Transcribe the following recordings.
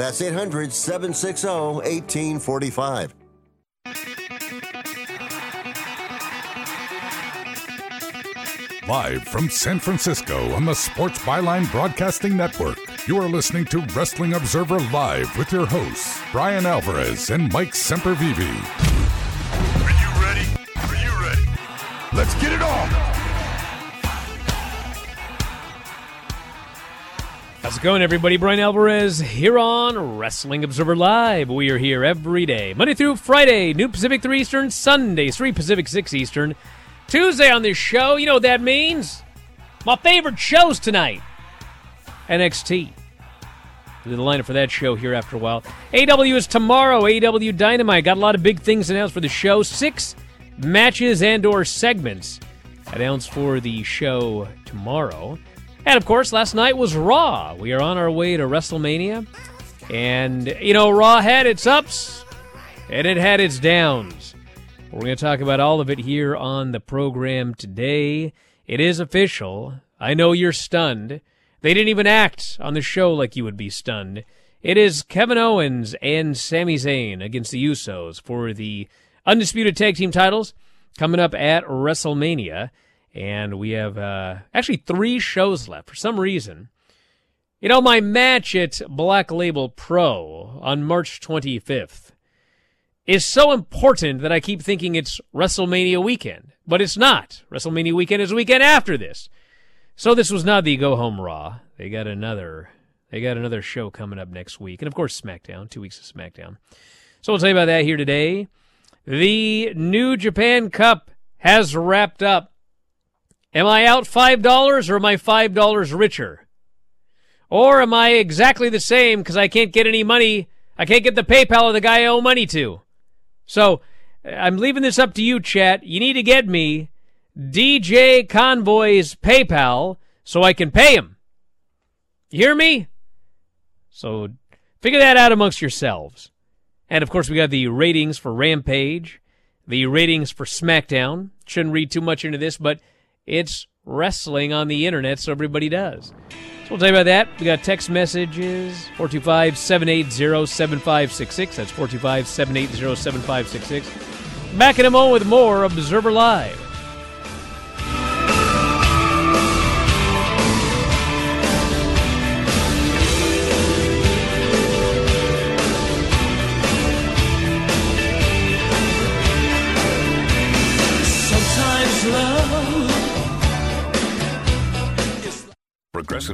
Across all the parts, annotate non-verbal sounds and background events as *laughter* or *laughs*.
That's 800 760 1845. Live from San Francisco on the Sports Byline Broadcasting Network, you are listening to Wrestling Observer Live with your hosts, Bryan Alvarez and Mike Sempervive. Are you ready? Are you ready? Let's get it on! How's it going, everybody? Bryan Alvarez here on Wrestling Observer Live. We are here every day, Monday through Friday, New Pacific 3 Eastern, Sunday 3 Pacific 6 Eastern. Tuesday on this show, you know what that means? My favorite shows tonight NXT. The lineup for that show here after a while. AEW is tomorrow. AEW Dynamite got a lot of big things announced for the show. Six matches and/or segments announced for the show tomorrow. And of course, last night was Raw. We are on our way to WrestleMania, and you know, Raw had its ups and it had its downs. We're going to talk about all of it here on the program today. It is official. I know you're stunned. They didn't even act on the show like you would be stunned. It is Kevin Owens and Sami Zayn against the Usos for the undisputed tag team titles coming up at WrestleMania. And we have uh, actually three shows left for some reason. You know, my match at Black Label Pro on March 25th is so important that I keep thinking it's WrestleMania weekend, but it's not. WrestleMania weekend is the weekend after this. So this was not the go home Raw. They got another they got another show coming up next week. And of course SmackDown, 2 weeks of SmackDown. So we'll tell you about that here today. The New Japan Cup has wrapped up. Am I out $5 or am I $5 richer? Or am I exactly the same because I can't get any money? I can't get the PayPal of the guy I owe money to. So I'm leaving this up to you, chat. You need to get me DJ Convoy's PayPal so I can pay him. You hear me? So figure that out amongst yourselves. And of course, we got the ratings for Rampage, the ratings for SmackDown. Shouldn't read too much into this, but it's wrestling on the internet, so everybody does. So we'll tell you about that. We got text messages 425 780 7566. That's 425 780 7566. Back in a moment with more Observer Live.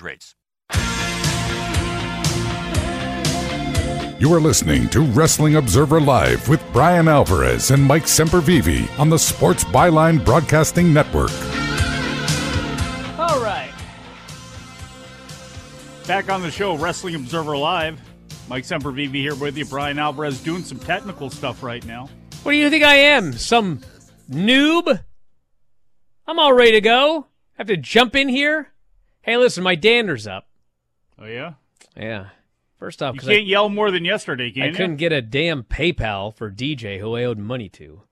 rates. You are listening to Wrestling Observer Live with Bryan Alvarez and Mike Sempervive on the Sports Byline Broadcasting Network. All right. Back on the show, Wrestling Observer Live. Mike Sempervive here with you. Bryan Alvarez doing some technical stuff right now. What do you think I am? Some noob? I'm all ready to go. Have to jump in here? Hey, listen, my dander's up. Oh, yeah? Yeah. First off, You can't I, yell more than yesterday, can I you? couldn't get a damn PayPal for DJ who I owed money to.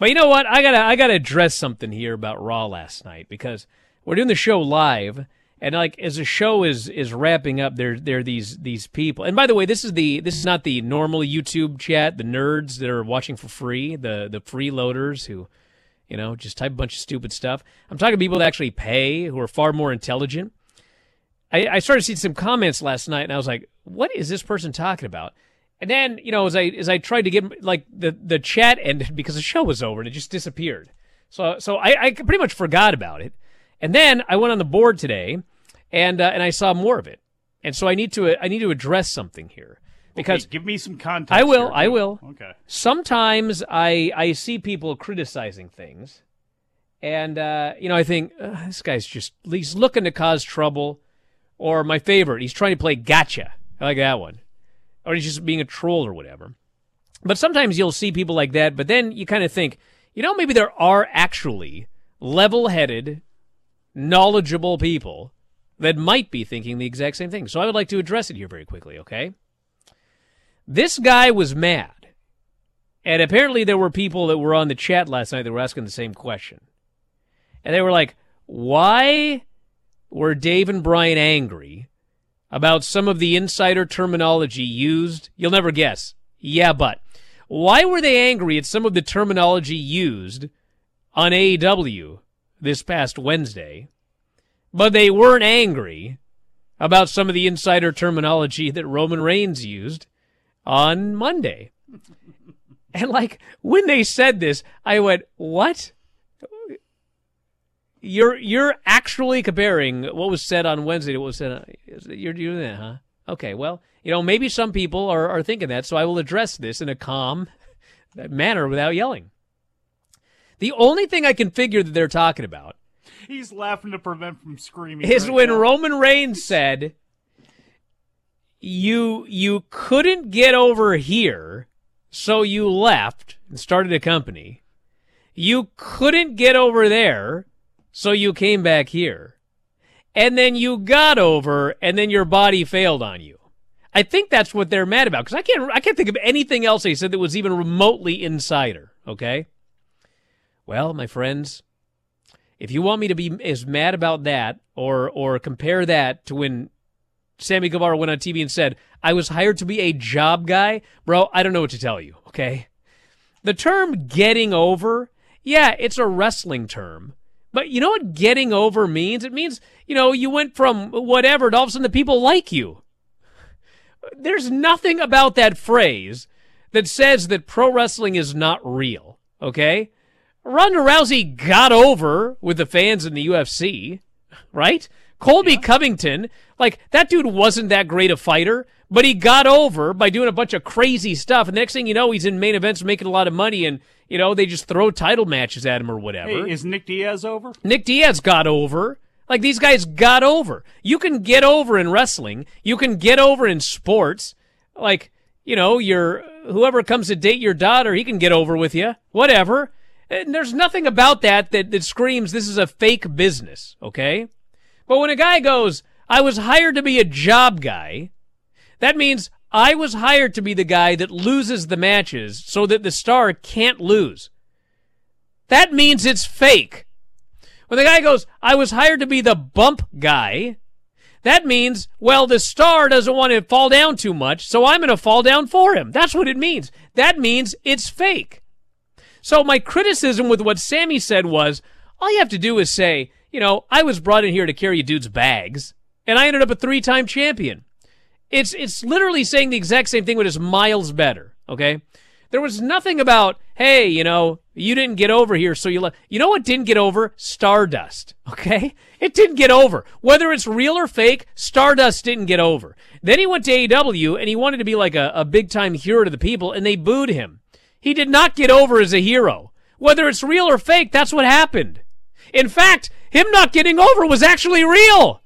But you know what? I gotta I gotta address something here about Raw last night because we're doing the show live, and like as the show is is wrapping up, there there are these these people. And by the way, this is the this is not the normal YouTube chat, the nerds that are watching for free, the the freeloaders who, you know, just type a bunch of stupid stuff. I'm talking people that actually pay, who are far more intelligent. I, I started seeing some comments last night, and I was like, "What is this person talking about?" And then, you know, as I as I tried to get like the the chat ended *laughs* because the show was over and it just disappeared. So so I, I pretty much forgot about it. And then I went on the board today, and uh, and I saw more of it. And so I need to I need to address something here because Okay, give me some context. I will here, I will. Okay. Sometimes I I see people criticizing things, and uh, you know I think "Ugh, this guy's just he's looking to cause trouble, or my favorite, he's trying to play gotcha. I like that one, or he's just being a troll or whatever. But sometimes you'll see people like that, but then you kind of think, you know, maybe there are actually level-headed, knowledgeable people that might be thinking the exact same thing. So I would like to address it here very quickly. Okay. This guy was mad. And apparently there were people that were on the chat last night that were asking the same question. And they were like, why were Dave and Bryan angry about some of the insider terminology used? You'll never guess. Yeah, but why were they angry at some of the terminology used on AEW this past Wednesday, but they weren't angry about some of the insider terminology that Roman Reigns used on Monday? And like when they said this, I went, "What? You're you're actually comparing what was said on Wednesday to what was said. On, you're doing that, huh? Okay, well, you know, maybe some people are are thinking that, so I will address this in a calm manner without yelling. The only thing I can figure that they're talking about He's laughing to prevent from screaming. is right when now. Roman Reigns said, "You you couldn't get over here, so you left and started a company. You couldn't get over there, so you came back here." and then you got over, and then your body failed on you. I think that's what they're mad about because I can't I can't think of anything else they said that was even remotely insider. Okay. Well, my friends, if you want me to be as mad about that, or or compare that to when Sammy Guevara went on TV and said I was hired to be a job guy, bro, I don't know what to tell you. Okay. The term "getting over," yeah, it's a wrestling term. But you know what getting over means? It means, you know, you went from whatever to all of a sudden the people like you. There's nothing about that phrase that says that pro wrestling is not real, okay? Ronda Rousey got over with the fans in the UFC, right? Colby yeah. Covington, like that dude wasn't that great a fighter, but he got over by doing a bunch of crazy stuff. And next thing you know, he's in main events making a lot of money and, you know, they just throw title matches at him or whatever. Hey, is Nick Diaz over? Nick Diaz got over. Like these guys got over. You can get over in wrestling. You can get over in sports. Like, you know, your whoever comes to date your daughter, he can get over with you. Whatever. And there's nothing about that that, that screams this is a fake business, okay? But when a guy goes, I was hired to be a job guy, that means I was hired to be the guy that loses the matches so that the star can't lose. That means it's fake. When the guy goes, I was hired to be the bump guy, that means, well, the star doesn't want to fall down too much, so I'm going to fall down for him. That's what it means. That means it's fake. So my criticism with what Sammy said was, all you have to do is say, you know, I was brought in here to carry a dude's bags, and I ended up a three-time champion. It's it's literally saying the exact same thing, but it's miles better. Okay, there was nothing about, hey, you know, you didn't get over here, so you left. You know what didn't get over? Stardust. *laughs* Okay? It didn't get over. Whether it's real or fake, Stardust didn't get over. Then he went to AEW and he wanted to be like a, a big time hero to the people, and they booed him. He did not get over as a hero. Whether it's real or fake, that's what happened. In fact, him not getting over was actually real.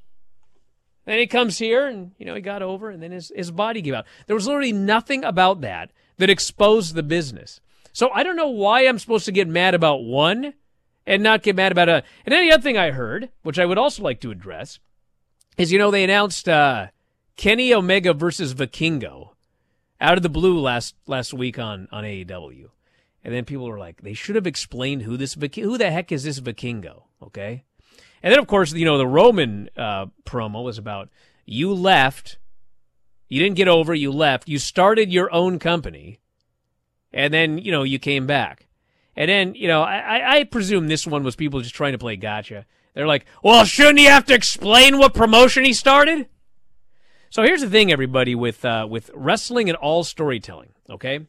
Then he comes here and, you know, he got over and then his, his body gave out. There was literally nothing about that that exposed the business. So I don't know why I'm supposed to get mad about one and not get mad about a. And any other thing I heard, which I would also like to address, is you know they announced uh, Kenny Omega versus Vikingo out of the blue last last week on on AEW, and then people were like, they should have explained who this who the heck is this Vikingo, okay? And then of course you know the Roman uh, promo was about you left you didn't get over, you left. You started your own company, and then, you know, you came back. And then, you know, I, I presume this one was people just trying to play gotcha. They're like, well, shouldn't he have to explain what promotion he started? So here's the thing, everybody, with uh, with wrestling and all storytelling. Okay,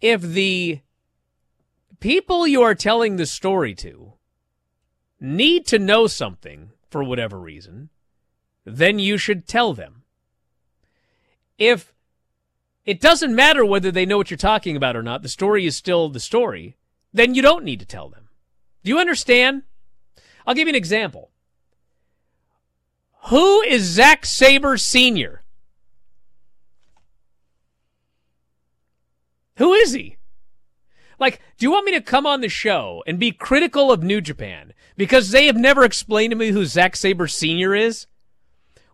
if the people you are telling the story to need to know something for whatever reason, then you should tell them. If it doesn't matter whether they know what you're talking about or not, the story is still the story, then you don't need to tell them. Do you understand? I'll give you an example. Who is Zack Sabre Sr.? Who is he? Like, do you want me to come on the show and be critical of New Japan because they have never explained to me who Zack Sabre Sr. is?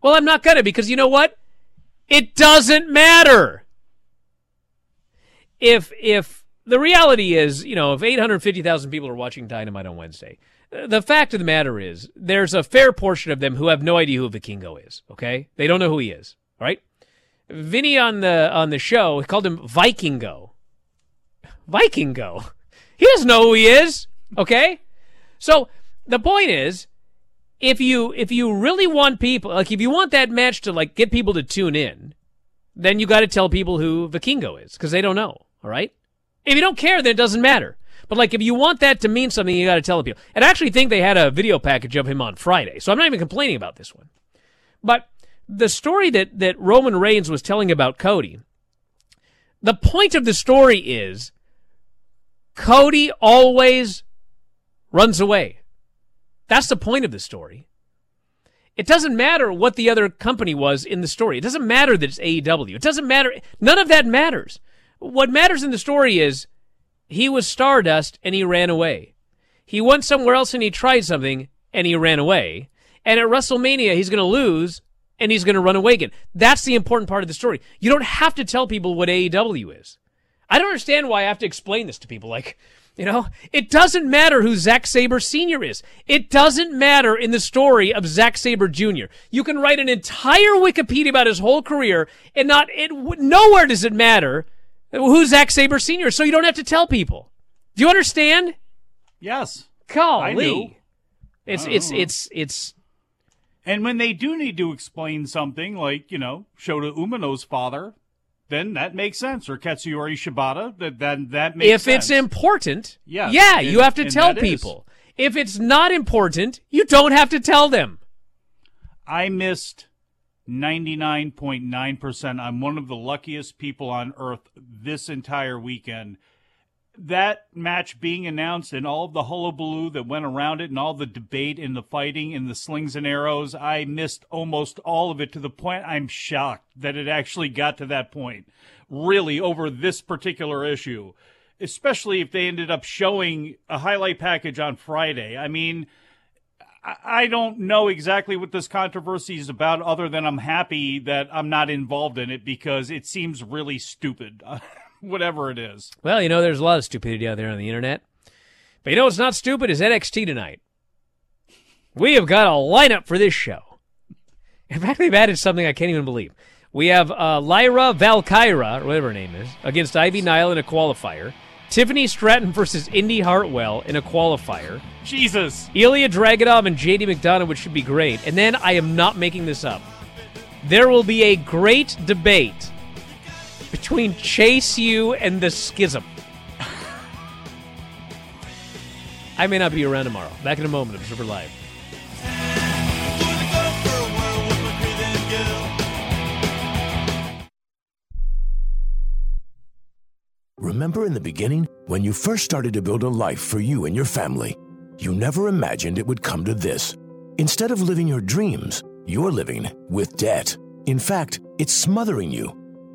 Well, I'm not gonna because you know what? It doesn't matter. If if the reality is, you know, if 850,000 people are watching Dynamite on Wednesday, uh, the fact of the matter is there's a fair portion of them who have no idea who Vikingo is, okay? They don't know who he is, right? Vinny on the on the show called him Vikingo. Vikingo. He doesn't know who he is, okay? So the point is, if you if you really want people like if you want that match to like get people to tune in, then you got to tell people who Vikingo is because they don't know. All right. If you don't care, then it doesn't matter. But like if you want that to mean something, you got to tell people. And I actually think they had a video package of him on Friday, so I'm not even complaining about this one. But the story that that Roman Reigns was telling about Cody, the point of the story is Cody always runs away. That's the point of the story. It doesn't matter what the other company was in the story. It doesn't matter that it's AEW. It doesn't matter. None of that matters. What matters in the story is he was Stardust and he ran away. He went somewhere else and he tried something and he ran away. And at WrestleMania, he's going to lose and he's going to run away again. That's the important part of the story. You don't have to tell people what AEW is. I don't understand why I have to explain this to people. Like, you know, it doesn't matter who Zack Sabre Sr. is. It doesn't matter in the story of Zack Sabre Jr. You can write an entire Wikipedia about his whole career and not, it, nowhere does it matter who Zack Sabre Sr. is, so you don't have to tell people. Do you understand? Yes. Golly. It's, it's, know. it's, it's, And when they do need to explain something, like, you know, Shota Umino's father, then that makes sense. Or Katsuyori Shibata, that then that makes if sense. it's important, Yeah, yeah, and- you have to tell that is. people. If it's not important, you don't have to tell them. I missed 99.9%. I'm one of the luckiest people on earth this entire weekend. That match being announced and all of the hullabaloo that went around it and all the debate and the fighting and the slings and arrows, I missed almost all of it to the point I'm shocked that it actually got to that point. Really, over this particular issue. Especially if they ended up showing a highlight package on Friday. I mean, I- don't know exactly what this controversy is about, other than I'm happy that I'm not involved in it because it seems really stupid, *laughs* whatever it is. Well, you know, there's a lot of stupidity out there on the internet. But you know what's not stupid is NXT tonight. We have got a lineup for this show. In fact, they've added something I can't even believe. We have uh, Lyra Valkyra, or whatever her name is, against Ivy Nile in a qualifier. Tiffany Stratton versus Indi Hartwell in a qualifier. Jesus. Ilya Dragunov and JD McDonagh, which should be great. And then I am not making this up. There will be a great debate between Chase U and the Schism. I may not be around tomorrow. Back in a moment. Observer Live. Remember in the beginning, when you first started to build a life for you and your family, you never imagined it would come to this. Instead of living your dreams, you're living with debt. In fact, it's smothering you.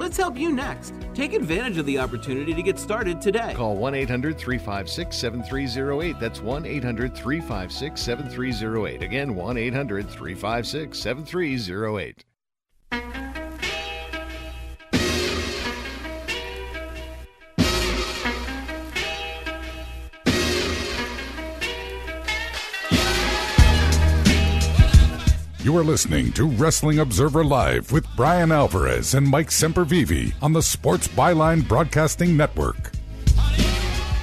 Let's help you next. Take advantage of the opportunity to get started today. Call 1 800 356 7308. That's 1 800 356 7308. Again, 1 800 356 7308. You are listening to Wrestling Observer Live with Bryan Alvarez and Mike Sempervive on the Sports Byline Broadcasting Network.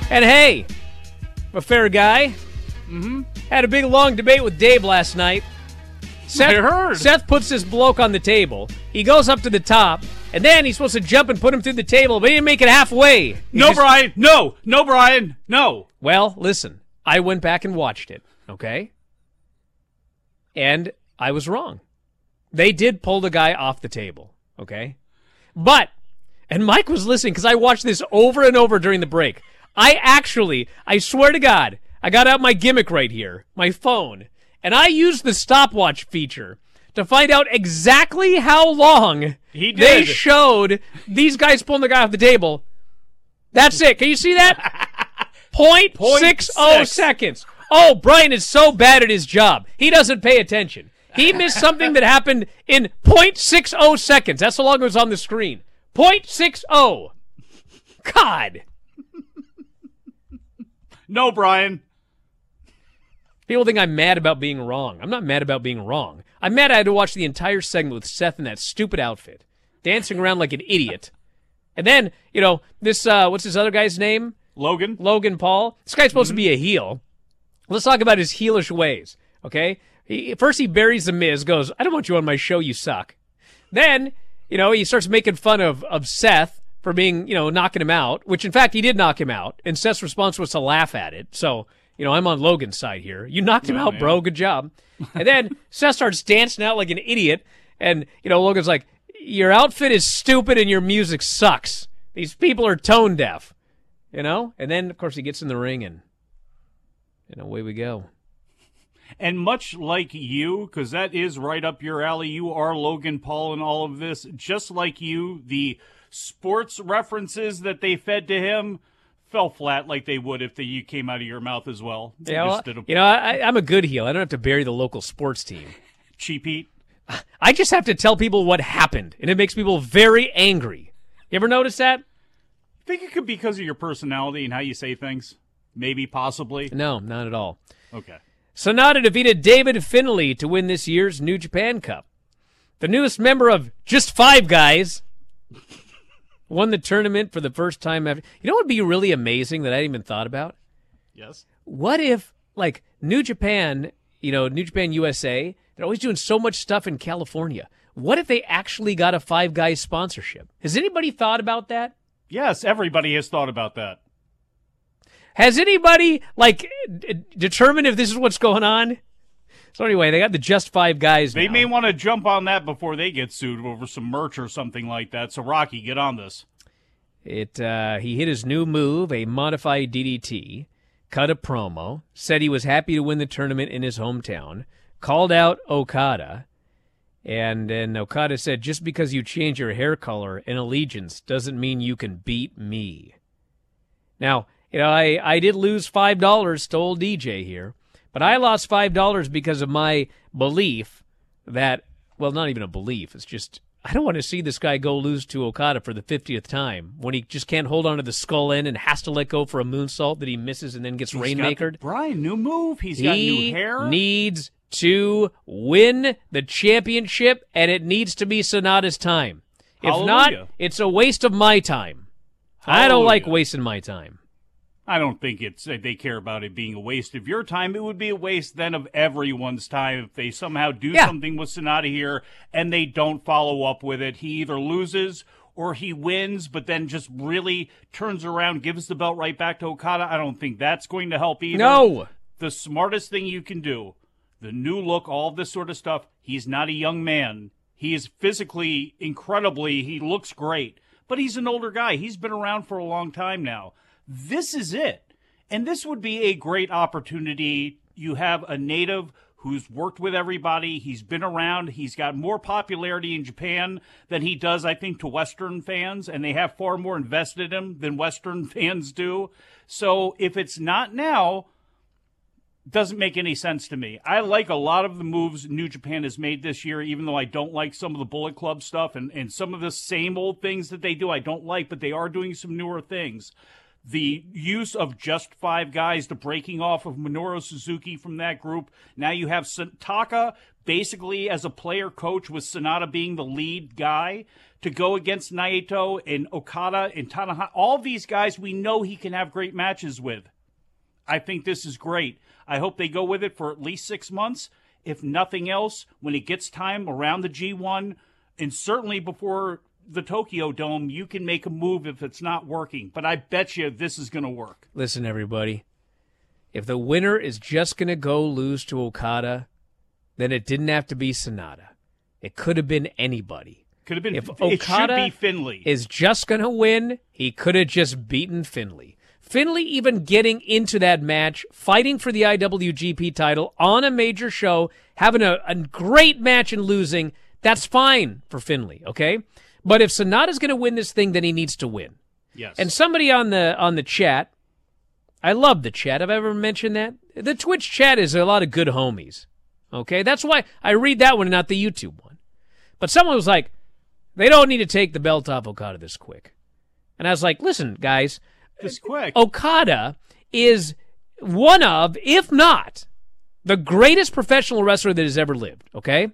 And hey, a fair guy. Mm-hmm. Had a big long debate with Dave last night. Seth, I heard. Seth puts this bloke on the table. He goes up to the top, and then he's supposed to jump and put him through the table, but he didn't make it halfway. He No, just- Bryan. No. No, Bryan. No. Well, listen, I went back and watched it, okay? And I was wrong. They did pull the guy off the table, okay? But, and Mike was listening because I watched this over and over during the break. I actually, I swear to God, I got out my gimmick right here, my phone, and I used the stopwatch feature to find out exactly how long He they showed these guys pulling the guy off the table. That's it. Can you see that? Point *laughs* Point six oh seconds. Oh, Bryan is so bad at his job. He doesn't pay attention. He missed something that happened in 0.60 seconds. That's how long it was on the screen. 0.60. God. No, Bryan. People think I'm mad about being wrong. I'm not mad about being wrong. I'm mad I had to watch the entire segment with Seth in that stupid outfit, dancing around like an idiot. And then, you know, this, uh, what's this other guy's name? Logan. Logan Paul. This guy's supposed to be a heel. Let's talk about his heelish ways, okay? He, first, he buries the Miz, goes, I don't want you on my show, you suck. Then, you know, he starts making fun of, of Seth for being, you know, knocking him out, which in fact he did knock him out, and Seth's response was to laugh at it. So, you know, I'm on Logan's side here. You knocked him Well, out, yeah. bro. Good job. And then *laughs* Seth starts dancing out like an idiot, and, you know, Logan's like, Your outfit is stupid and your music sucks. These people are tone deaf, you know? And then, of course, he gets in the ring and, and away we go. And much like you, because that is right up your alley, you are Logan Paul in all of this. Just like you, the sports references that they fed to him fell flat like they would if they you came out of your mouth as well. They Yeah, well, a you know, I, I'm a good heel. I don't have to bury the local sports team. *laughs* cheap heat. I just have to tell people what happened, and it makes people very angry. You ever notice that? think it could be because of your personality and how you say things. Maybe, possibly. No, not at all. Okay. Sanada defeated David Finlay to win this year's New Japan Cup. The newest member of Just Five Guys won the tournament for the first time ever. You know what would be really amazing that I hadn't even thought about? Yes. What if, like, New Japan, you know, New Japan USA, they're always doing so much stuff in California. What if they actually got a Five Guys sponsorship? Has anybody thought about that? Yes, everybody has thought about that. Has anybody like d- determined if this is what's going on? So anyway, they got the Just Five Guys. They now. may want to jump on that before they get sued over some merch or something like that. So, Rocky, get on this. It uh, he hit his new move, a modified DDT, cut a promo, said he was happy to win the tournament in his hometown, called out Okada, and then Okada said, "Just because you change your hair color and allegiance doesn't mean you can beat me." Now, you know, I I did lose five dollars to old DJ here, but I lost five dollars because of my belief that well, not even a belief. It's just I don't want to see this guy go lose to Okada for the fiftieth time when he just can't hold on to the skull end and has to let go for a moonsault that he misses and then gets He's rainmakered. Bryan, new move. He's got new hair. needs to win the championship, and it needs to be Sanada's time. If not, it's a waste of my time. I don't like wasting my time. I don't think it's they care about it being a waste of your time. It would be a waste then of everyone's time if they somehow do Yeah. something with Sanada here and they don't follow up with it. He either loses or he wins, but then just really turns around, gives the belt right back to Okada. I don't think that's going to help either. No. The smartest thing you can do, the new look, all this sort of stuff. He's not a young man. He is physically incredibly, he looks great, but he's an older guy. He's been around for a long time now. This is it. And this would be a great opportunity. You have a native who's worked with everybody. He's been around. He's got more popularity in Japan than he does, I think, to Western fans, and they have far more invested in him than Western *laughs* fans do. So if it's not now, doesn't make any sense to me. I like a lot of the moves New Japan has made this year, even though I don't like some of the Bullet Club stuff and, and some of the same old things that they do I don't like, but they are doing some newer things. The use of just five guys, the breaking off of Minoru Suzuki from that group. Now you have Taka basically as a player coach with Sanada being the lead guy to go against Naito and Okada and Tanahashi. All these guys we know he can have great matches with. I think this is great. I hope they go with it for at least six months. If nothing else, when it gets time around the G1, and certainly before the Tokyo Dome, you can make a move if it's not working. But I bet you this is going to work. Listen, everybody. If the winner is just going to go lose to Okada, then it didn't have to be Sanada. It could have been anybody. Could have been. If it Okada should be Finlay. is just going to win, he could have just beaten Finlay. Finlay even getting into that match, fighting for the IWGP title on a major show, having a, a great match and losing, that's fine for Finlay, okay? But if Sanada's going to win this thing, then he needs to win. Yes. And somebody on the on the chat, I love the chat. Have I ever mentioned that? The Twitch chat is a lot of good homies. Okay? That's why I read that one and not the YouTube one. But someone was like, they don't need to take the belt off Okada this quick. And I was like, listen, guys, this quick. Okada is one of, if not, the greatest professional wrestler that has ever lived, okay?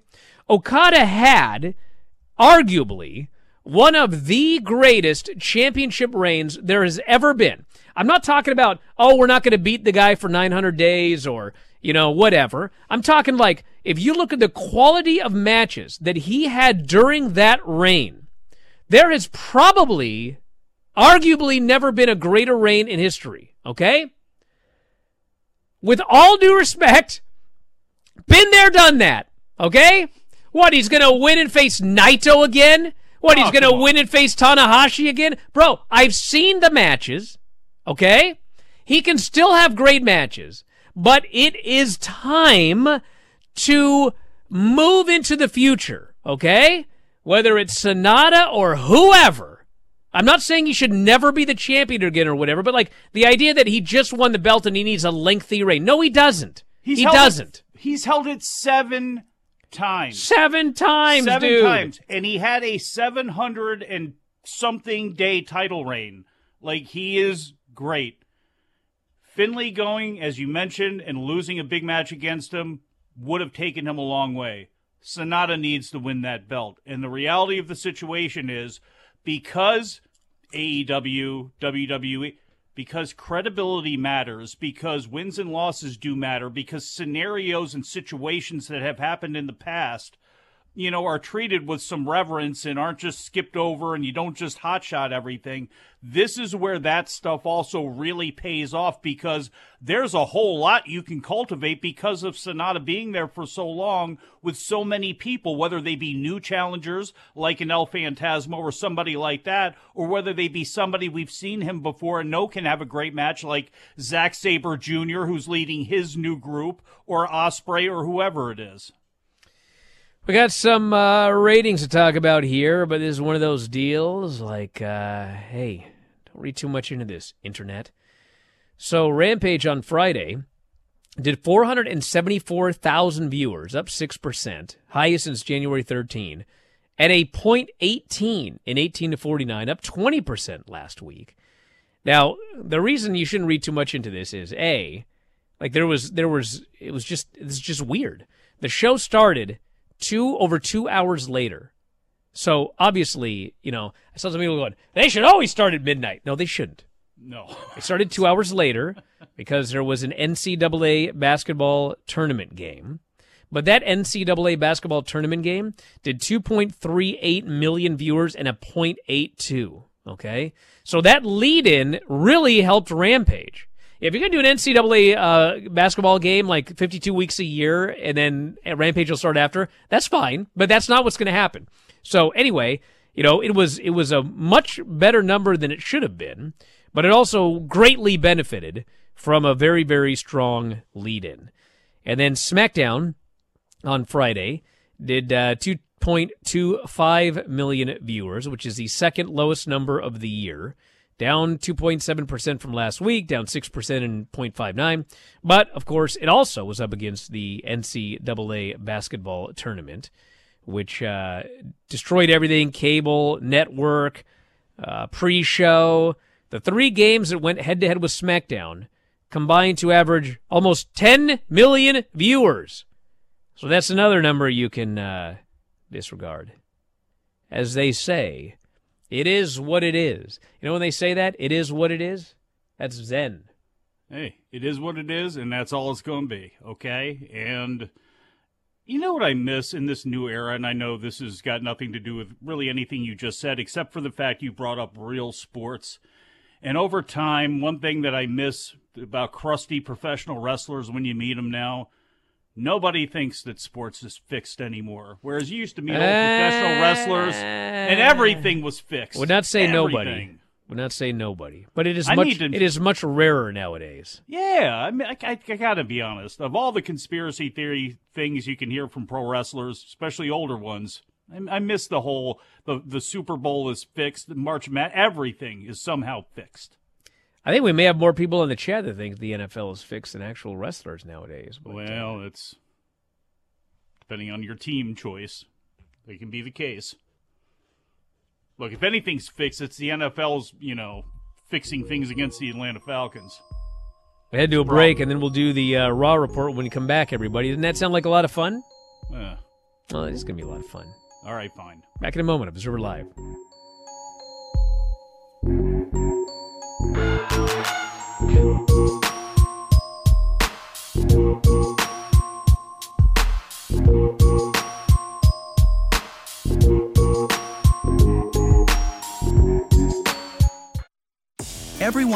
Okada had, arguably, one of the greatest championship reigns there has ever been. I'm not talking about, oh, we're not going to beat the guy for 900 days or, you know, whatever. I'm talking like, if you look at the quality of matches that he had during that reign, there has probably Arguably never been a greater reign in history, okay? With all due respect, been there, done that, okay? What, he's gonna win and face Naito again? What, he's Oh, gonna win and face Tanahashi again? Bro, I've seen the matches, okay? He can still have great matches, but it is time to move into the future, okay? Whether it's Sanada or whoever. I'm not saying he should never be the champion again or whatever, but like the idea that he just won the belt and he needs a lengthy reign. No, he doesn't. He's he doesn't. he's held it seven times. Seven times, seven dude. times, and he had a seven hundred and something day title reign. Like he is great. Finlay going, as you mentioned, and losing a big match against him would have taken him a long way. Sanada needs to win that belt. And the reality of the situation is because AEW, WWE, because credibility matters, because wins and losses do matter, because scenarios and situations that have happened in the past, you know, are treated with some reverence and aren't just skipped over and you don't just hotshot everything. This is where that stuff also really pays off because there's a whole lot you can cultivate because of Sanada being there for so long with so many people, whether they be new challengers like an El Phantasmo or somebody like that, or whether they be somebody we've seen him before and know can have a great match like Zack Sabre Jr., who's leading his new group, or Ospreay or whoever it is. We got some uh, ratings to talk about here, but this is one of those deals like, uh, hey, don't read too much into this, internet. So, Rampage on Friday did 474,000 viewers, up 6%, highest since January 13, at a .18 in 18 to 49, up 20% last week. Now, the reason you shouldn't read too much into this is A, like there was there was it was just it's just weird. The show started two over two hours later. So obviously, you know, I saw some people going, they should always start at midnight. No, they shouldn't. No. They started two hours later because there was an NCAA basketball tournament game. But that NCAA basketball tournament game did 2.38 million viewers and a .82. Okay, so that lead-in really helped Rampage. If you're gonna do an NCAA uh, basketball game like 52 weeks a year, and then Rampage will start after, that's fine. But that's not what's gonna happen. So anyway, you know, it was it was a much better number than it should have been, but it also greatly benefited from a very very strong lead-in. And then SmackDown on Friday did uh, 2.25 million viewers, which is the second lowest number of the year. Down 2.7% from last week, down 6% in 0.59. But, of course, it also was up against the NCAA basketball tournament, which uh, destroyed everything cable, network, uh, pre show. The three games that went head to head with SmackDown combined to average almost 10 million viewers. So that's another number you can uh, disregard. As they say, it is what it is. You know when they say that? It is what it is? That's Zen. Hey, it is what it is, and that's all it's going to be, okay? And you know what I miss in this new era, and I know this has got nothing to do with really anything you just said, except for the fact you brought up real sports. And over time, one thing that I miss about crusty professional wrestlers when you meet them now, nobody thinks that sports is fixed anymore. Whereas you used to meet old professional eh. wrestlers, and everything was fixed. Would not say nobody. Would not say nobody. But it is I much. to- It is much rarer nowadays. Yeah, I mean, I, I, I gotta be honest. Of all the conspiracy theory things you can hear from pro wrestlers, especially older ones, I, I miss the whole the the Super Bowl is fixed, the March Mad, everything is somehow fixed. I think we may have more people in the chat that think the NFL is fixed than actual wrestlers nowadays. But, uh, Well, it's depending on your team choice. It can be the case. Look, if anything's fixed, it's the NFL's, you know, fixing things against the Atlanta Falcons. we head to a break, and then we'll do the uh, Raw report when we come back. Everybody, doesn't that sound like a lot of fun? Uh, Well, it's gonna be a lot of fun. all right, fine. Back in a moment. Observer Live.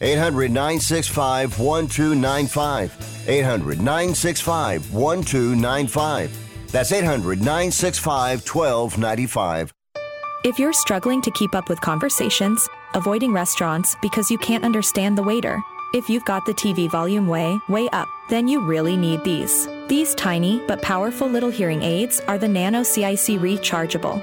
800 965 1295. 800 965 1295. That's 800 965 1295. If you're struggling to keep up with conversations, avoiding restaurants because you can't understand the waiter, if you've got the TV volume way, way up, then you really need these. These tiny but powerful little hearing aids are the Nano CIC Rechargeable,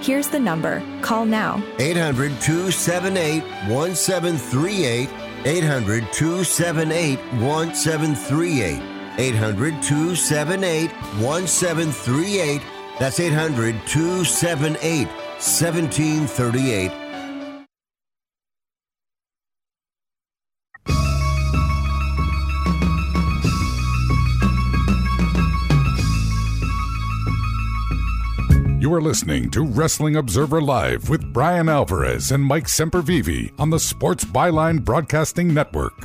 Here's the number. Call now. 800 278 1738. 800 278 1738. 800 278 1738. That's 800 278 1738. Are listening to Wrestling Observer Live with Bryan Alvarez and Mike Sempervive on the Sports Byline Broadcasting Network.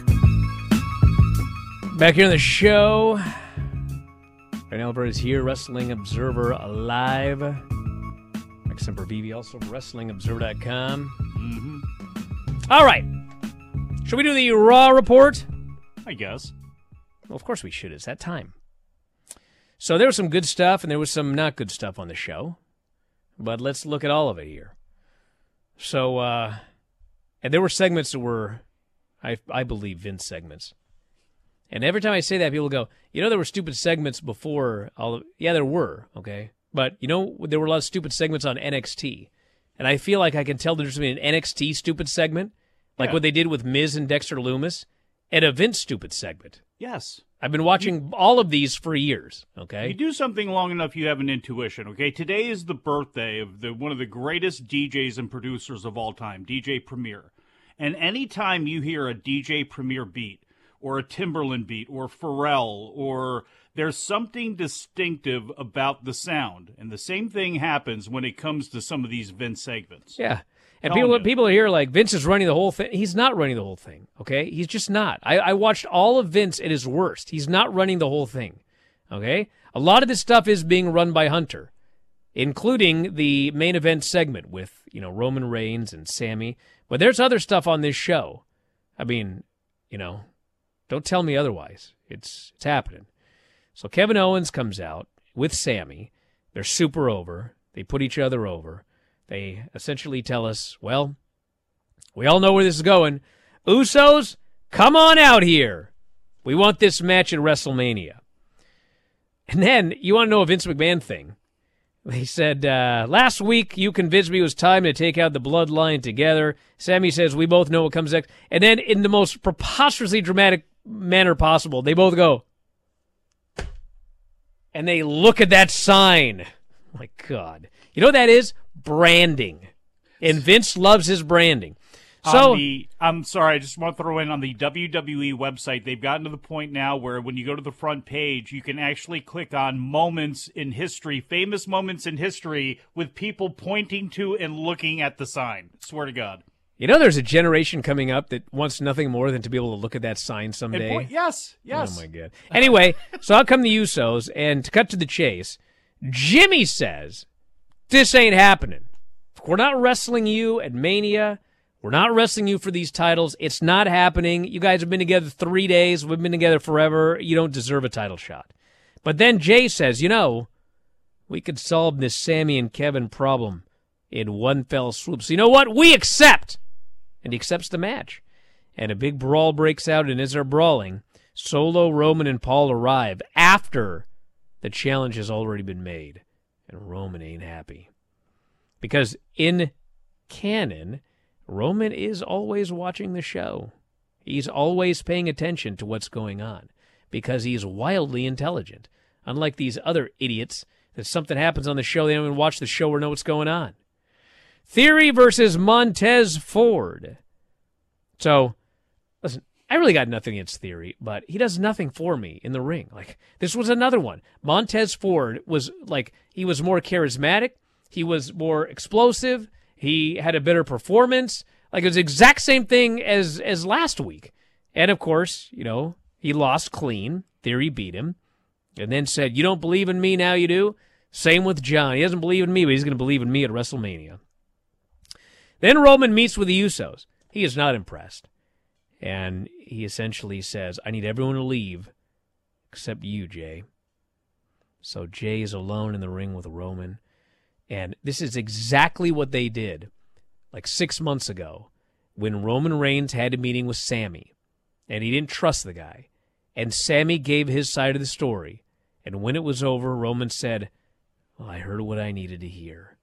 Back here on the show, Bryan Alvarez here, Wrestling Observer Live. Mike Sempervive, also WrestlingObserver.com. Mm-hmm. All right. Should we do the Raw report? I guess. Well, of course we should. It's that time. So there was some good stuff and there was some not good stuff on the show. But let's look at all of it here. So, uh, and there were segments that were, I, I believe, Vince segments. And every time I say that, people go, you know, there were stupid segments before all of, yeah, there were, okay. But, you know, there were a lot of stupid segments on NXT. And I feel like I can tell the difference between an NXT stupid segment, like Yeah. what they did with Miz and Dexter Lumis, and a Vince stupid segment. Yes. I've been watching all of these for years, okay? You do something long enough, you have an intuition. Okay, today is the birthday of the one of the greatest DJs and producers of all time, DJ Premier. And anytime you hear a DJ Premier beat, or a Timbaland beat, or Pharrell, or there's something distinctive about the sound, and the same thing happens when it comes to some of these Vince segments. Yeah. And Telling people you. people are here like Vince is running the whole thing. He's not running the whole thing. Okay, he's just not. I, I watched all of Vince at his worst. He's not running the whole thing. Okay, a lot of this stuff is being run by Hunter, including the main event segment with you know Roman Reigns and Sami. But there's other stuff on this show. I mean, you know, don't tell me otherwise. It's it's happening. So Kevin Owens comes out with Sami. They're super over. They put each other over. They essentially tell us, well, we all know where this is going. Usos, come on out here. We want this match at WrestleMania. And then you want to know a Vince McMahon thing. They said, uh, last week you convinced me it was time to take out the bloodline together. Sami says, we both know what comes next. And then in the most preposterously dramatic manner possible, they both go, and they look at that sign. My God. You know what that is? Branding. And Vince loves his branding. So the, I'm sorry, I just want to throw in on the WWE website. They've gotten to the point now where when you go to the front page, you can actually click on moments in history, famous moments in history, with people pointing to and looking at the sign. Swear to God. you know there's a generation coming up that wants nothing more than to be able to look at that sign someday. point- yes, yes. Oh my god. Anyway, so out come to the Usos, and to cut to the chase, Jimmy says, "This ain't happening. We're not wrestling you at Mania. We're not wrestling you for these titles. It's not happening. You guys have been together three days. We've been together forever. You don't deserve a title shot." But then Jay says, "You know, we could solve this Sami and Kevin problem in one fell swoop. So you know what? We accept." And he accepts the match and a big brawl breaks out. And as they're brawling, Solo, Roman, and Paul arrive after the challenge has already been made, and Roman ain't happy because in canon, Roman is always watching the show. He's always paying attention to what's going on because he's wildly intelligent. Unlike these other idiots that something happens on the show, they don't even watch the show or know what's going on. Theory versus Montez Ford. So, listen, I really got nothing against Theory, but he does nothing for me in the ring. Like, this was another one. Montez Ford was like, he was more charismatic, he was more explosive, he had a better performance. Like, it was the exact same thing as, as last week. And of course, you know, he lost clean. Theory beat him. And then said, You don't believe in me, now you do? Same with John. He doesn't believe in me, but he's going to believe in me at WrestleMania. Then Roman meets with the Usos. He is not impressed. And he essentially says, I need everyone to leave except you, Jay. So Jay is alone in the ring with Roman. And this is exactly what they did like six months ago when Roman Reigns had a meeting with Sami and he didn't trust the guy. And Sami gave his side of the story. And when it was over, Roman said, well, I heard what I needed to hear.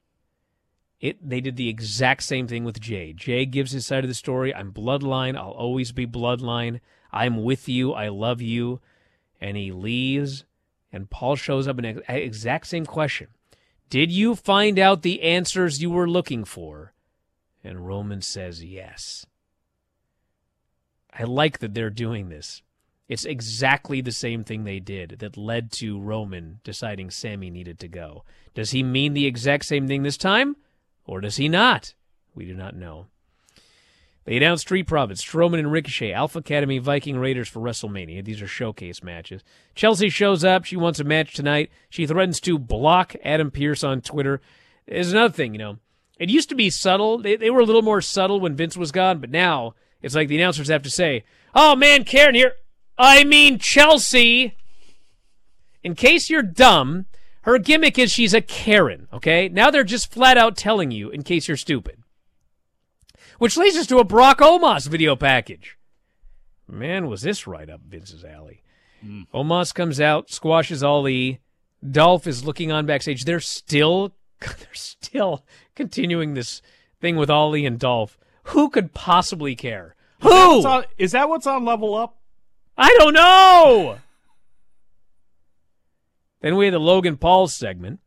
It they did the exact same thing with Jay. Jay gives his side of the story. I'm bloodline. I'll always be bloodline. I'm with you. I love you. And he leaves. And Paul shows up and exact same question. Did you find out the answers you were looking for? And Roman says yes. I like that they're doing this. It's exactly the same thing they did that led to Roman deciding Sami needed to go. Does he mean the exact same thing this time? Or does he not? We do not know. They announced Street Profits, Strowman and Ricochet, Alpha Academy, Viking Raiders for WrestleMania. These are showcase matches. Chelsea shows up. She wants a match tonight. She threatens to block Adam Pearce on Twitter. There's another thing, you know. It used to be subtle. They, they were a little more subtle when Vince was gone, but now it's like the announcers have to say, Oh man, Karen here. I mean Chelsea. In case you're dumb, her gimmick is she's a Karen, okay? Now they're just flat out telling you in case you're stupid. Which leads us to a Brock Omos video package. Man, was this right up Vince's alley. Mm. Omos comes out, squashes Ali. Dolph is looking on backstage. They're still *laughs* they're still continuing this thing with Ali and Dolph. Who could possibly care? Is Who? That on, is that what's on level up? I don't know. Then we had the Logan Paul segment.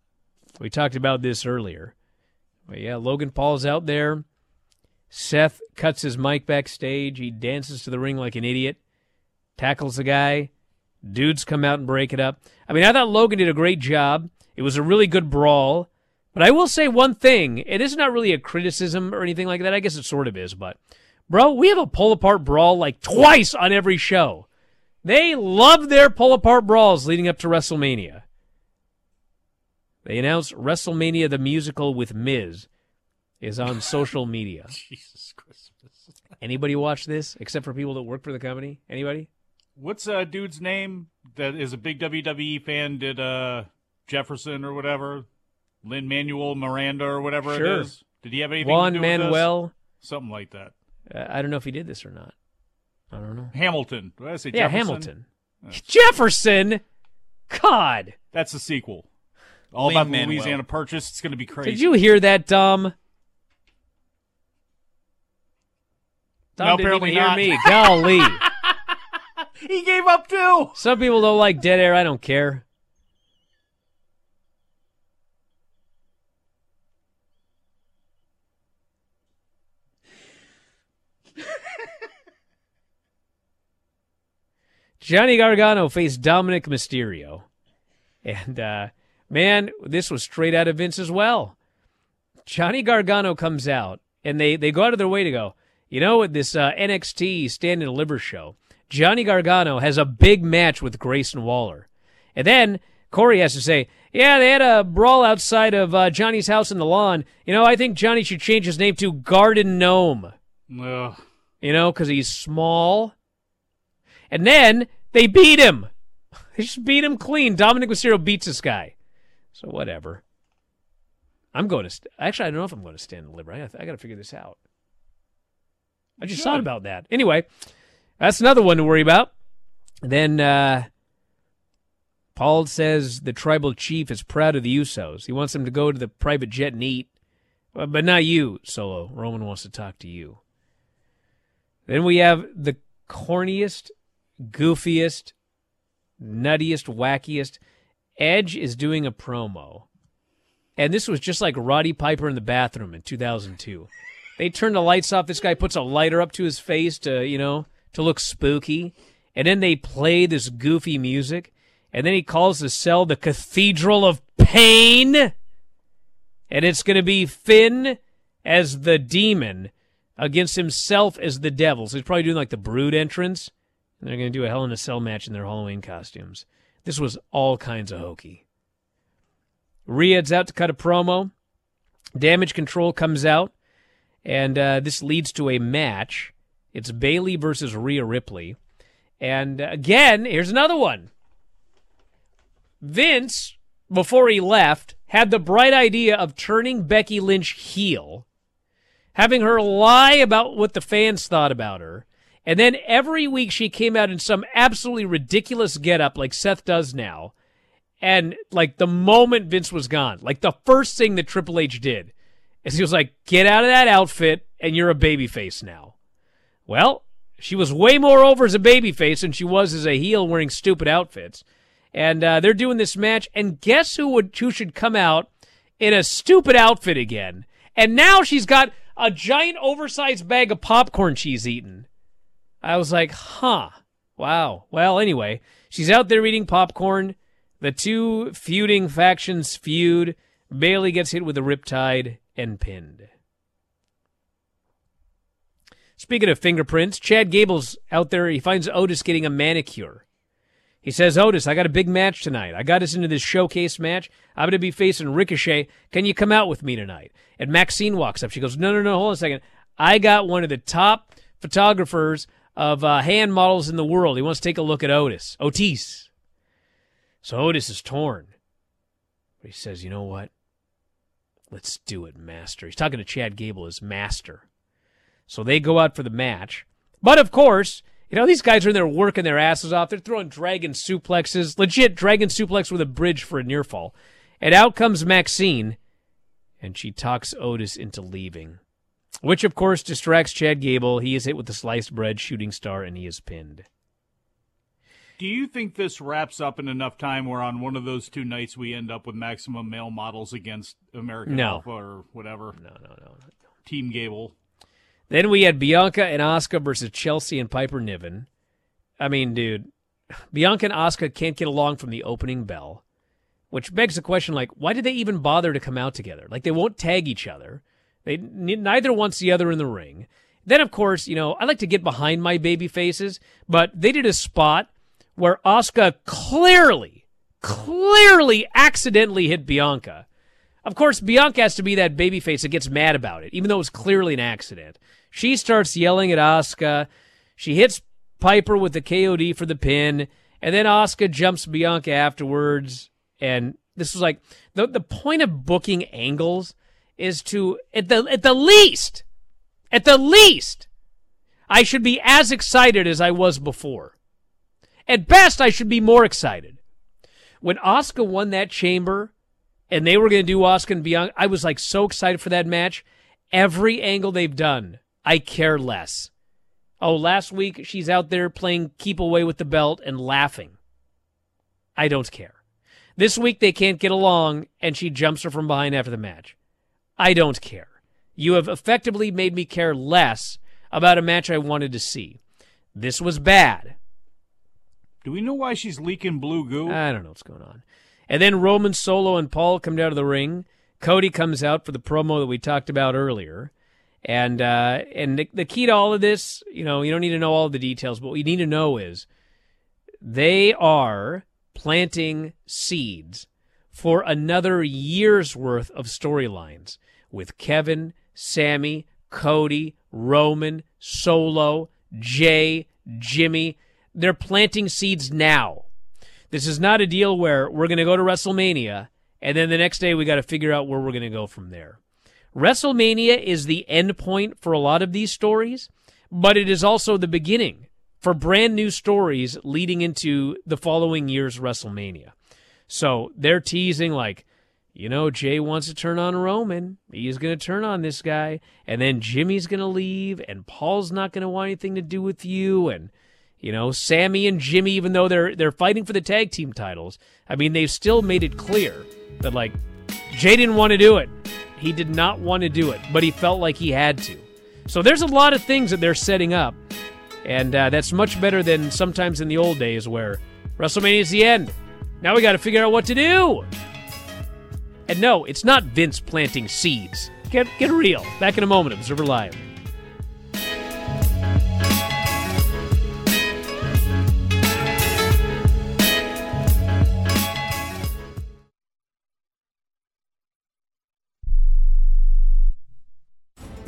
We talked about this earlier. But yeah, Logan Paul's out there. Seth cuts his mic backstage. He dances to the ring like an idiot, tackles the guy. Dudes come out and break it up. I mean, I thought Logan did a great job. It was a really good brawl. But I will say one thing. It is not really a criticism or anything like that. I guess it sort of is. But, bro, we have a pull apart brawl like twice on every show. They love their pull apart brawls leading up to WrestleMania. They announced WrestleMania the musical with Miz is on *laughs* social media. Jesus Christmas. Anybody watch this except for people that work for the company? Anybody? What's a dude's name that is a big WWE fan? Did uh Jefferson or whatever? Lin Manuel Miranda or whatever Sure. it is. Did he have anything Juan to do with Manuel. this? Something like that. Uh, I don't know if he did this or not. I don't know. Hamilton. Did I say Yeah, Jefferson? Hamilton. *laughs* Jefferson. God. That's the sequel. All about the Louisiana Purchase. It's going to be crazy. Did you hear that, Dom? Dom No, didn't apparently even hear not. me. *laughs* Golly. he gave up too. Some people don't like dead air. I don't care. *laughs* Johnny Gargano faced Dominik Mysterio. And, uh, man, this was straight out of Vince as well. Johnny Gargano comes out, and they, they go out of their way to go, you know, at this uh, NXT Stand and Deliver show, Johnny Gargano has a big match with Grayson Waller. And then Corey has to say, yeah, they had a brawl outside of uh, Johnny's house in the lawn. You know, I think Johnny should change his name to Garden Gnome. Ugh. You know, because he's small. And then they beat him. *laughs* They just beat him clean. Dominik Mysterio beats this guy. So whatever. I'm going to. St- Actually, I don't know if I'm going to stand and deliver. I got, I got to figure this out. I just thought about that. Anyway, that's another one to worry about. Then uh, Paul says the tribal chief is proud of the Usos. He wants them to go to the private jet and eat, but not you, Solo. Roman wants to talk to you. Then we have the corniest, goofiest, nuttiest, wackiest. Edge is doing a promo. And this was just like Roddy Piper in the bathroom in 2002. They turn the lights off. This guy puts a lighter up to his face to, you know, to look spooky. And then they play this goofy music. And then he calls the cell the Cathedral of Pain. And it's going to be Finn as the demon against himself as the devil. So he's probably doing like the Brood entrance. And they're going to do a Hell in a Cell match in their Halloween costumes. This was all kinds of hokey. Rhea's out to cut a promo. Damage Control comes out, and uh, this leads to a match. It's Bayley versus Rhea Ripley. And uh, again, here's another one. Vince, before he left, had the bright idea of turning Becky Lynch heel, having her lie about what the fans thought about her, and then every week she came out in some absolutely ridiculous getup like Seth does now. And like the moment Vince was gone, like the first thing that Triple H did is he was like, get out of that outfit and you're a babyface now. Well, she was way more over as a babyface than she was as a heel wearing stupid outfits. And uh, they're doing this match, and guess who would who should come out in a stupid outfit again? And now she's got a giant oversized bag of popcorn she's eaten. I was like, huh, wow. Well, anyway, she's out there eating popcorn. The two feuding factions feud. Bayley gets hit with a riptide and pinned. Speaking of fingerprints, Chad Gable's out there. He finds Otis getting a manicure. He says, Otis, I got a big match tonight. I got us into this showcase match. I'm going to be facing Ricochet. Can you come out with me tonight? And Maxine walks up. She goes, No, no, no, hold on a second. I got one of the top photographers of uh, hand models in the world. He wants to take a look at Otis. Otis. So Otis is torn. But he says, You know what? Let's do it, Master. He's talking to Chad Gable as Master. So they go out for the match. But of course, you know, these guys are in there working their asses off. They're throwing dragon suplexes, legit dragon suplex with a bridge for a near fall. And out comes Maxine, and she talks Otis into leaving. Which, of course, distracts Chad Gable. He is hit with the sliced bread shooting star, and he is pinned. Do you think this wraps up in enough time where on one of those two nights we end up with maximum male models against American No. Alpha or whatever? No, no, no. Team Gable. Then we had Bianca and Asuka versus Chelsea and Piper Niven. I mean, dude, Bianca and Asuka can't get along from the opening bell, which begs the question: like, why did they even bother to come out together? Like, they won't tag each other. They neither wants the other in the ring. Then, of course, you know, I like to get behind my baby faces, but they did a spot where Asuka clearly, clearly accidentally hit Bianca. Of course, Bianca has to be that baby face that gets mad about it, even though it was clearly an accident. She starts yelling at Asuka. She hits Piper with the KOD for the pin, and then Asuka jumps Bianca afterwards. And this was like the the point of booking angles is to at the at the least, at the least, I should be as excited as I was before. At best, I should be more excited. When Asuka won that chamber, and they were going to do Asuka and Bianca, I was like so excited for that match. Every angle they've done, I care less. Oh, last week she's out there playing keep away with the belt and laughing. I don't care. This week they can't get along and she jumps her from behind after the match. I don't care. You have effectively made me care less about a match I wanted to see. This was bad. Do we know why she's leaking blue goo? I don't know what's going on. And then Roman Solo and Paul come down to the ring. Cody comes out for the promo that we talked about earlier. And uh, and the, the key to all of this, you know, you don't need to know all the details, but what you need to know is they are planting seeds for another year's worth of storylines with Kevin, Sami, Cody, Roman, Solo, Jay, Jimmy. They're planting seeds now. This is not a deal where we're going to go to WrestleMania and then the next day we got to figure out where we're going to go from there. WrestleMania is the end point for a lot of these stories, but it is also the beginning for brand new stories leading into the following year's WrestleMania. So they're teasing like, you know, Jay wants to turn on Roman. He's going to turn on this guy. And then Jimmy's going to leave, and Paul's not going to want anything to do with you. And, you know, Sami and Jimmy, even though they're they're fighting for the tag team titles, I mean, they've still made it clear that like Jay didn't want to do it. He did not want to do it, but he felt like he had to. So there's a lot of things that they're setting up, and uh, that's much better than sometimes in the old days where WrestleMania is the end. Now we got to figure out what to do. And no, it's not Vince planting seeds. Get get real. Back in a moment. Observer Live.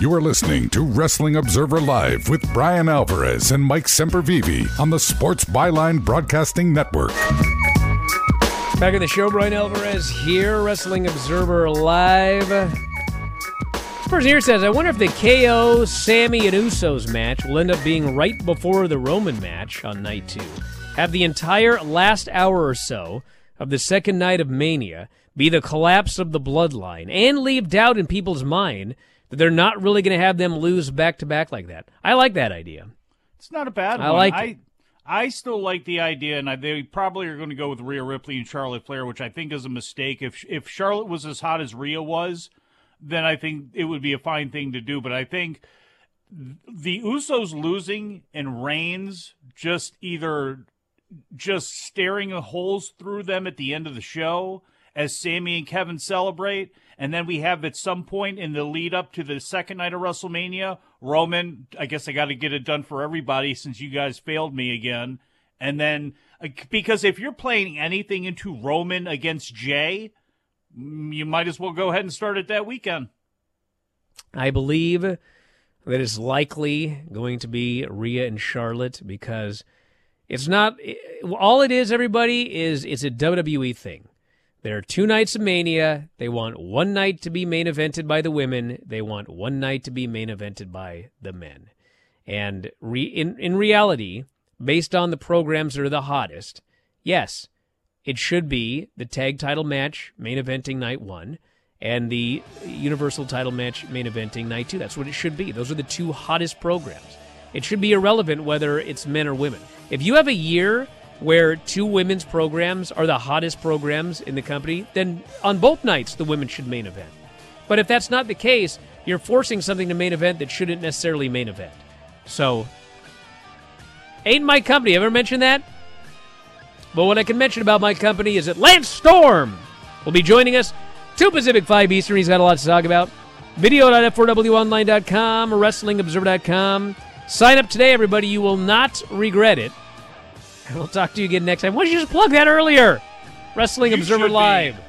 You are listening to Wrestling Observer Live with Bryan Alvarez and Mike Sempervive on the Sports Byline Broadcasting Network. Back in the show, Bryan Alvarez here, Wrestling Observer Live. This person here says, I wonder if the KO, Sami, and Usos match will end up being right before the Roman match on night two. Have the entire last hour or so of the second night of Mania be the collapse of the bloodline and leave doubt in people's mind that they're not really going to have them lose back to back like that. I like that idea. It's not a bad I one. like I, it. I still like the idea, and I, they probably are going to go with Rhea Ripley and Charlotte Flair, which I think is a mistake. If if Charlotte was as hot as Rhea was, then I think it would be a fine thing to do. But I think the Usos losing and Reigns just either just staring holes through them at the end of the show as Sami and Kevin celebrate. And then we have at some point in the lead up to the second night of WrestleMania, Roman, I guess I got to get it done for everybody since you guys failed me again. And then, uh, because if you're playing anything into Roman against Jay, mm, you might as well go ahead and start it that weekend. I believe that it's likely going to be Rhea and Charlotte because it's not all it is. Everybody is it's a WWE thing. There are two nights of Mania. They want one night to be main evented by the women. They want one night to be main evented by the men. And re- in in reality, based on the programs that are the hottest, yes, it should be the tag title match main eventing night one and the Universal title match main eventing night two. That's what it should be. Those are the two hottest programs. It should be irrelevant whether it's men or women. If you have a year where two women's programs are the hottest programs in the company, then on both nights the women should main event. But if that's not the case, you're forcing something to main event that shouldn't necessarily main event. So, ain't my company. Ever mentioned that? But what I can mention about my company is that Lance Storm will be joining us 2 Pacific 5 Eastern. He's got a lot to talk about. Video.f4wonline.com, wrestlingobserver.com. Sign up today, everybody. You will not regret it. We'll talk to you again next time. Why don't you just plug that earlier? Wrestling you Observer Live. Be.